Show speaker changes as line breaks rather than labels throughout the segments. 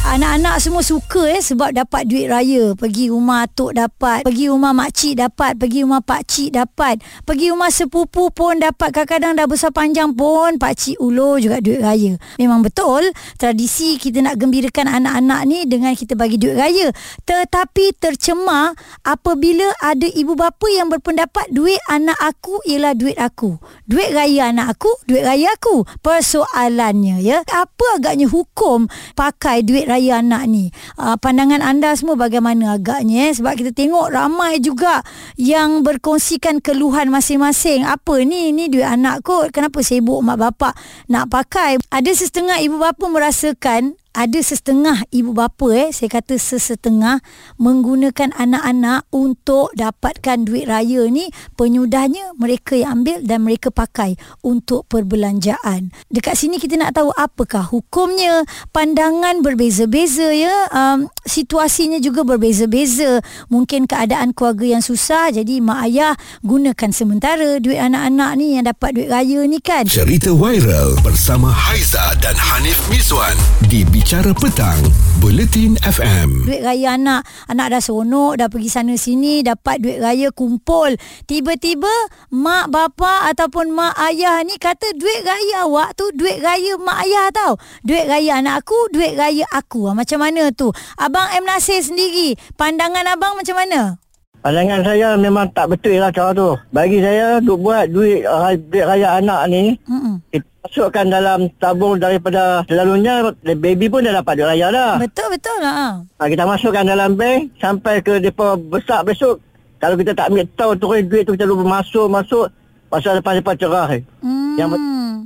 Anak-anak semua suka eh sebab dapat duit raya. Pergi rumah atuk dapat, pergi rumah makcik dapat, pergi rumah pakcik dapat, pergi rumah sepupu pun dapat. Kadang-kadang dah besar panjang pun pakcik ulur juga duit raya. Memang betul tradisi kita nak gembirakan anak-anak ni dengan kita bagi duit raya. Tetapi tercemar apabila ada ibu bapa yang berpendapat duit anak aku ialah duit aku. Duit raya anak aku, duit raya aku. Persoalannya ya, apa agaknya hukum pakai duit raya anak ni. Uh, pandangan anda semua bagaimana agaknya eh? sebab kita tengok ramai juga yang berkongsikan keluhan masing-masing. Apa ni? Ni duit anak kot. Kenapa sibuk mak bapak nak pakai? Ada setengah ibu bapa merasakan ada setengah ibu bapa eh saya kata sesetengah menggunakan anak-anak untuk dapatkan duit raya ni penyudahnya mereka yang ambil dan mereka pakai untuk perbelanjaan. Dekat sini kita nak tahu apakah hukumnya. Pandangan berbeza-beza ya. Um, situasinya juga berbeza-beza. Mungkin keadaan keluarga yang susah jadi mak ayah gunakan sementara duit anak-anak ni yang dapat duit raya ni kan.
Cerita viral bersama Haiza dan Hanif Miswan Di Bicara Petang Bulletin FM
Duit raya anak Anak dah seronok Dah pergi sana sini Dapat duit raya kumpul Tiba-tiba Mak bapa Ataupun mak ayah ni Kata duit raya awak tu Duit raya mak ayah tau Duit raya anak aku Duit raya aku Macam mana tu Abang M. Nasir sendiri Pandangan abang macam mana?
Pandangan saya memang tak betul lah cara tu. Bagi saya untuk buat duit, uh, duit raya anak ni,
Mm-mm.
Masukkan dalam tabung daripada selalunya baby pun dah dapat duit raya dah.
Betul-betul lah
Ha, kita masukkan dalam bank sampai ke depa besar besok. Kalau kita tak ambil tahu terus duit tu kita lupa masuk masuk masa depan depa cerah.
hmm.
Yang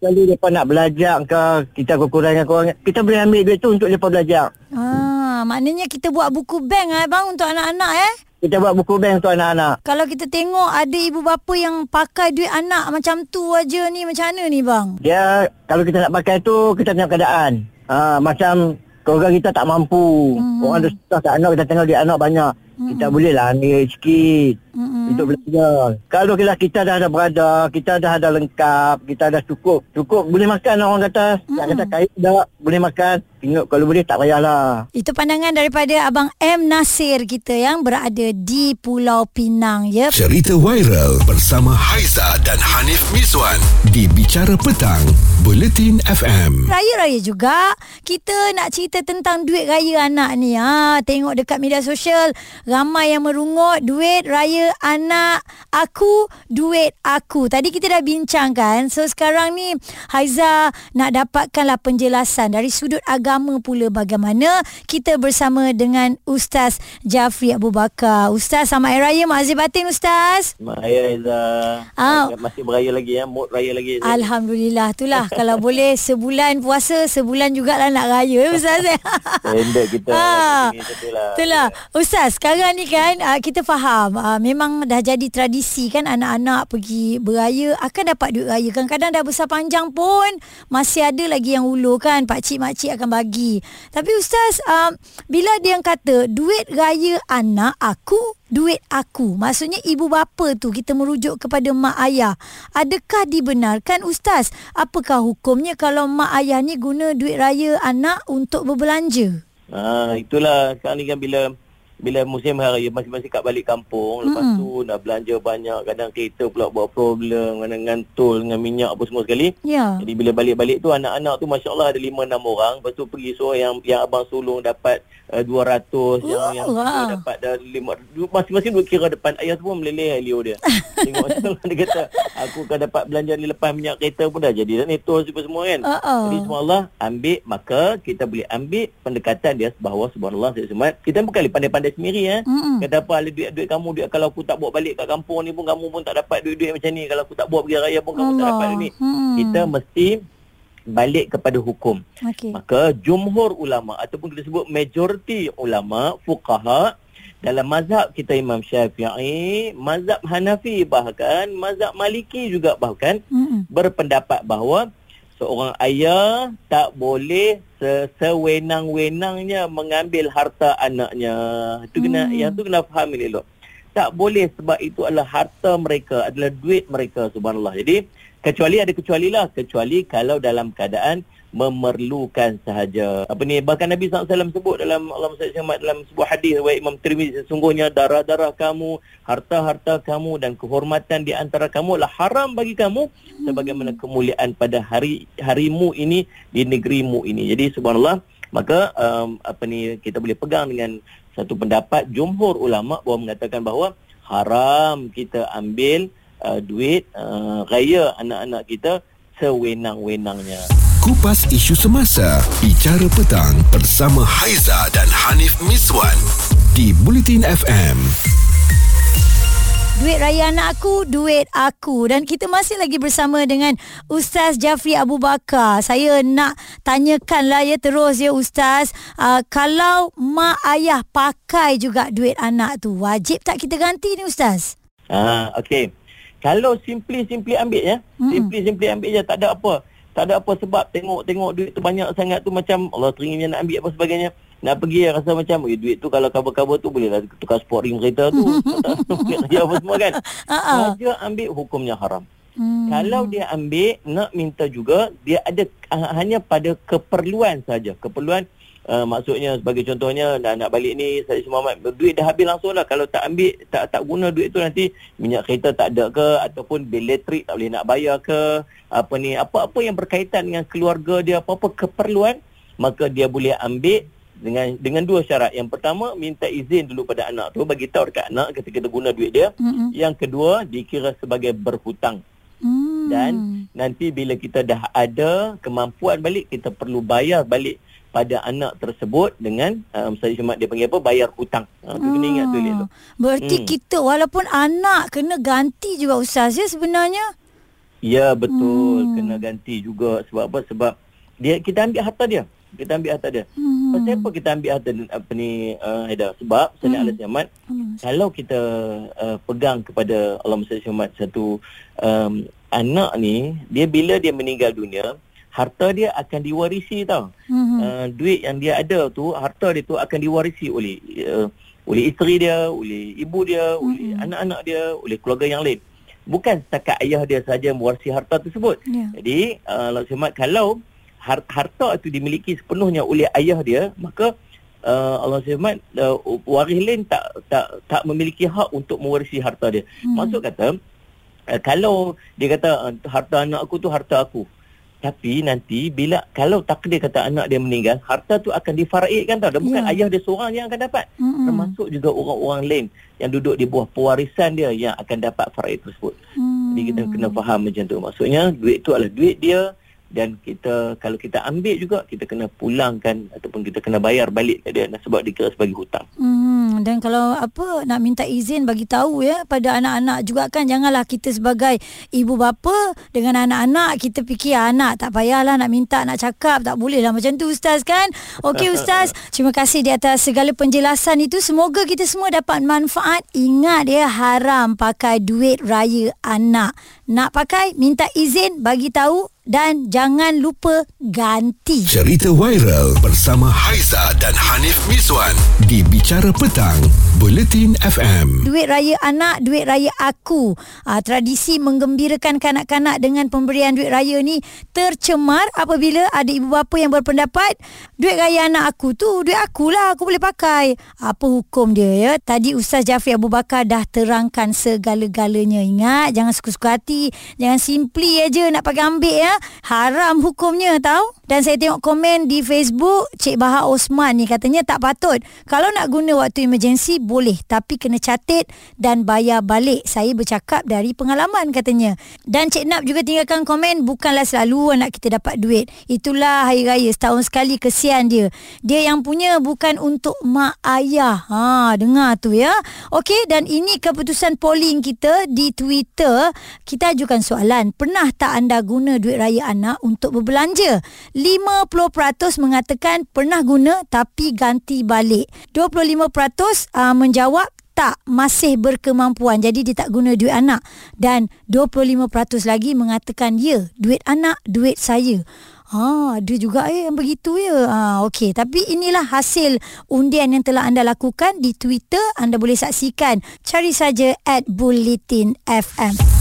Kali depa nak belajar ke kita kekurangan kekurangan kita boleh ambil duit tu untuk depa belajar.
Ah, maknanya kita buat buku bank ah bang untuk anak-anak eh.
Kita buat buku bank untuk anak-anak.
Kalau kita tengok ada ibu bapa yang pakai duit anak macam tu aja ni macam mana ni bang?
Dia kalau kita nak pakai tu kita tengok keadaan. Ha, macam keluarga kita tak mampu.
Hmm.
Orang ada susah tak anak kita tengok dia anak banyak. Kita boleh lah ambil sikit
Mm-mm.
untuk belajar. Kalau kita, kita dah ada berada, kita dah ada lengkap, kita dah cukup. Cukup boleh makan orang kata. Tak kata kaya tak boleh makan. Tengok kalau boleh tak payahlah.
Itu pandangan daripada Abang M. Nasir kita yang berada di Pulau Pinang ya.
Cerita viral bersama Haiza dan Hanif Miswan Di Bicara Petang Bulletin FM
Raya-raya juga kita nak cerita tentang duit raya anak ni. Ha, tengok dekat media sosial ramai yang merungut duit raya anak aku, duit aku. Tadi kita dah bincang kan. So sekarang ni Haiza nak dapatkanlah penjelasan dari sudut agama pula bagaimana kita bersama dengan Ustaz Jafri Abu Bakar. Ustaz selamat Hari Raya Makzir Batin Ustaz.
Raya Aiza.
Ah.
Masih beraya lagi ya. Mood raya lagi.
Alhamdulillah itulah kalau boleh sebulan puasa sebulan jugalah nak raya Ustaz.
Endek kita.
Ah,
Itulah.
Itulah Ustaz sekarang ni kan uh, Kita faham uh, Memang dah jadi tradisi kan Anak-anak pergi beraya Akan dapat duit raya Kadang-kadang dah besar panjang pun Masih ada lagi yang ulur kan Pakcik-makcik akan bagi Tapi Ustaz uh, Bila dia yang kata Duit raya anak aku Duit aku Maksudnya ibu bapa tu Kita merujuk kepada mak ayah Adakah dibenarkan Ustaz? Apakah hukumnya Kalau mak ayah ni guna duit raya anak Untuk berbelanja?
Ha, itulah sekarang ni kan bila bila musim hari raya masing-masing kat balik kampung lepas
Mm-mm.
tu nak belanja banyak kadang kereta pula buat problem dengan tol dengan minyak apa semua sekali.
Ya.
Jadi bila balik-balik tu anak-anak tu masya-Allah ada 5 6 orang. Lepas tu pergi seorang yang yang abang sulung dapat uh, 200 yang
Oh,
yang dua dapat dah 5 masing-masing duk kira depan ayah tu pun meleleh Leo dia. Tengok dia kata aku akan dapat belanja ni lepas minyak kereta pun dah jadi dah ni tol apa semua kan.
Uh-uh.
jadi subhanallah ambil maka kita boleh ambil pendekatan dia bahawa subhanallah saya semat kita bukan boleh pandai-pandai sendiri eh.
Mm-mm.
Kata apa ada duit duit kamu duit kalau aku tak bawa balik kat kampung ni pun kamu pun tak dapat duit-duit macam ni kalau aku tak bawa pergi raya pun kamu tak dapat duit ni.
Mm-mm.
Kita mesti balik kepada hukum.
Okey.
Maka jumhur ulama ataupun kita sebut majoriti ulama fuqaha dalam mazhab kita Imam Syafi'i, mazhab Hanafi bahkan mazhab Maliki juga bahkan
Mm-mm.
berpendapat bahawa seorang ayah tak boleh se- sewenang-wenangnya mengambil harta anaknya. Itu kena
Hmm.
yang tu kena faham elok. tak boleh sebab itu adalah harta mereka, adalah duit mereka subhanallah. Jadi kecuali ada kecuali lah, kecuali kalau dalam keadaan memerlukan sahaja. Apa ni bahkan Nabi SAW sebut dalam Allah SWT dalam sebuah hadis wa Imam Tirmizi sesungguhnya darah-darah kamu, harta-harta kamu dan kehormatan di antara kamu adalah haram bagi kamu sebagaimana kemuliaan pada hari harimu ini di negerimu ini. Jadi subhanallah maka um, apa ni kita boleh pegang dengan satu pendapat jumhur ulama bahawa mengatakan bahawa haram kita ambil uh, duit uh, raya anak-anak kita sewenang-wenangnya.
Kupas isu semasa, bicara petang bersama Haiza dan Hanif Miswan di Bulletin FM.
Duit raya anak aku, duit aku. Dan kita masih lagi bersama dengan Ustaz Jafri Abu Bakar. Saya nak tanyakan lah ya terus ya Ustaz. Uh, kalau mak ayah pakai juga duit anak tu, wajib tak kita ganti ni Ustaz?
Ah, okey. Kalau simply-simply ambil ya.
Mm-mm.
Simply-simply ambil je tak ada apa. Tak ada apa sebab tengok-tengok duit tu banyak sangat tu macam Allah teringin nak ambil apa sebagainya. Nak pergi rasa macam eh, duit tu kalau cover-cover tu boleh lah tukar sport ring kereta tu. Tahu apa semua kan. Saja ambil hukumnya haram.
Hmm.
Kalau dia ambil nak minta juga dia ada uh, hanya pada keperluan saja. Keperluan uh, maksudnya sebagai contohnya nak nak balik ni saya Muhammad duit dah habis langsung lah kalau tak ambil tak tak guna duit tu nanti minyak kereta tak ada ke ataupun bil elektrik tak boleh nak bayar ke apa ni apa-apa yang berkaitan dengan keluarga dia apa-apa keperluan maka dia boleh ambil dengan dengan dua syarat. Yang pertama minta izin dulu pada anak tu bagi tahu dekat anak ketika kita guna duit dia.
Mm-mm.
Yang kedua dikira sebagai berhutang.
Hmm.
Dan nanti bila kita dah ada kemampuan balik kita perlu bayar balik pada anak tersebut dengan um, saya cuma dia panggil apa bayar hutang. Ha, tu kena ingat tu Lek tu.
Berarti
Hmm.
kita walaupun anak kena ganti juga Ustaz ya sebenarnya.
Ya betul
Hmm.
kena ganti juga sebab apa? Sebab dia kita ambil harta dia. Kita ambil harta dia.
Hmm.
Pasal apa kita ambil harta apa ni uh, Haida? Sebab
Hmm.
Sayyidina Ali Ahmad
Hmm.
kalau kita uh, pegang kepada Allah Muhammad satu um, anak ni dia bila dia meninggal dunia harta dia akan diwarisi tau.
Hmm.
Uh, duit yang dia ada tu harta dia tu akan diwarisi oleh uh, oleh isteri dia, oleh ibu dia, oleh
Mm-mm.
anak-anak dia, oleh keluarga yang lain. Bukan setakat ayah dia saja mewarisi harta tersebut.
Ya.
Jadi uh, Allah Muhammad kalau har- harta itu dimiliki sepenuhnya oleh ayah dia, maka uh, Allah Muhammad uh, waris lain tak tak tak memiliki hak untuk mewarisi harta dia.
Hmm.
Maksud kata uh, kalau dia kata uh, harta anak aku tu harta aku. Tapi nanti bila kalau takdir kata anak dia meninggal, harta tu akan difaraidkan tau. Dan bukan
Ya.
ayah dia seorang yang akan dapat.
Mm-mm.
Termasuk juga orang-orang lain yang duduk di bawah pewarisan dia yang akan dapat faraid tersebut.
Hmm.
Jadi kita kena faham macam tu. Maksudnya duit tu adalah duit dia dan kita kalau kita ambil juga kita kena pulangkan ataupun kita kena bayar balik kat dia sebab dikira sebagai hutang.
Hmm, dan kalau apa nak minta izin bagi tahu ya pada anak-anak juga kan janganlah kita sebagai ibu bapa dengan anak-anak kita fikir "Ah, anak tak payahlah nak minta nak cakap tak boleh lah macam tu ustaz kan. Okey ustaz, terima kasih di atas segala penjelasan itu. Semoga kita semua dapat manfaat. Ingat ya haram pakai duit raya anak. Nak pakai minta izin bagi tahu dan jangan lupa ganti.
Cerita viral bersama Haiza dan Hanif Miswan di Bicara Petang, Bulletin FM.
Duit raya anak, duit raya aku. Ah, tradisi menggembirakan kanak-kanak dengan pemberian duit raya ni tercemar apabila ada ibu bapa yang berpendapat duit raya anak aku tu duit akulah aku boleh pakai. Apa hukum dia ya? Tadi Ustaz Jafri Abu Bakar dah terangkan segala-galanya. Ingat jangan suka-suka hati, jangan simply aja nak pakai ambil ya. Haram hukumnya tahu? Dan saya tengok komen di Facebook Cik Bahar Osman ni katanya tak patut. Kalau nak guna waktu emergency boleh tapi kena catat dan bayar balik. Saya bercakap dari pengalaman katanya. Dan Cik Nap juga tinggalkan komen bukanlah selalu anak kita dapat duit. Itulah hari raya setahun sekali kesian dia. Dia yang punya bukan untuk mak ayah. Ha dengar tu ya. Okey dan ini keputusan polling kita di Twitter. Kita ajukan soalan, pernah tak anda guna duit raya anak untuk berbelanja? 50% mengatakan pernah guna tapi ganti balik. 25% uh, menjawab tak masih berkemampuan jadi dia tak guna duit anak dan 25% lagi mengatakan ya duit anak duit saya Ha, ada juga eh yang begitu ya. Ha, okey, tapi inilah hasil undian yang telah anda lakukan di Twitter. Anda boleh saksikan. Cari saja at Bulletin FM.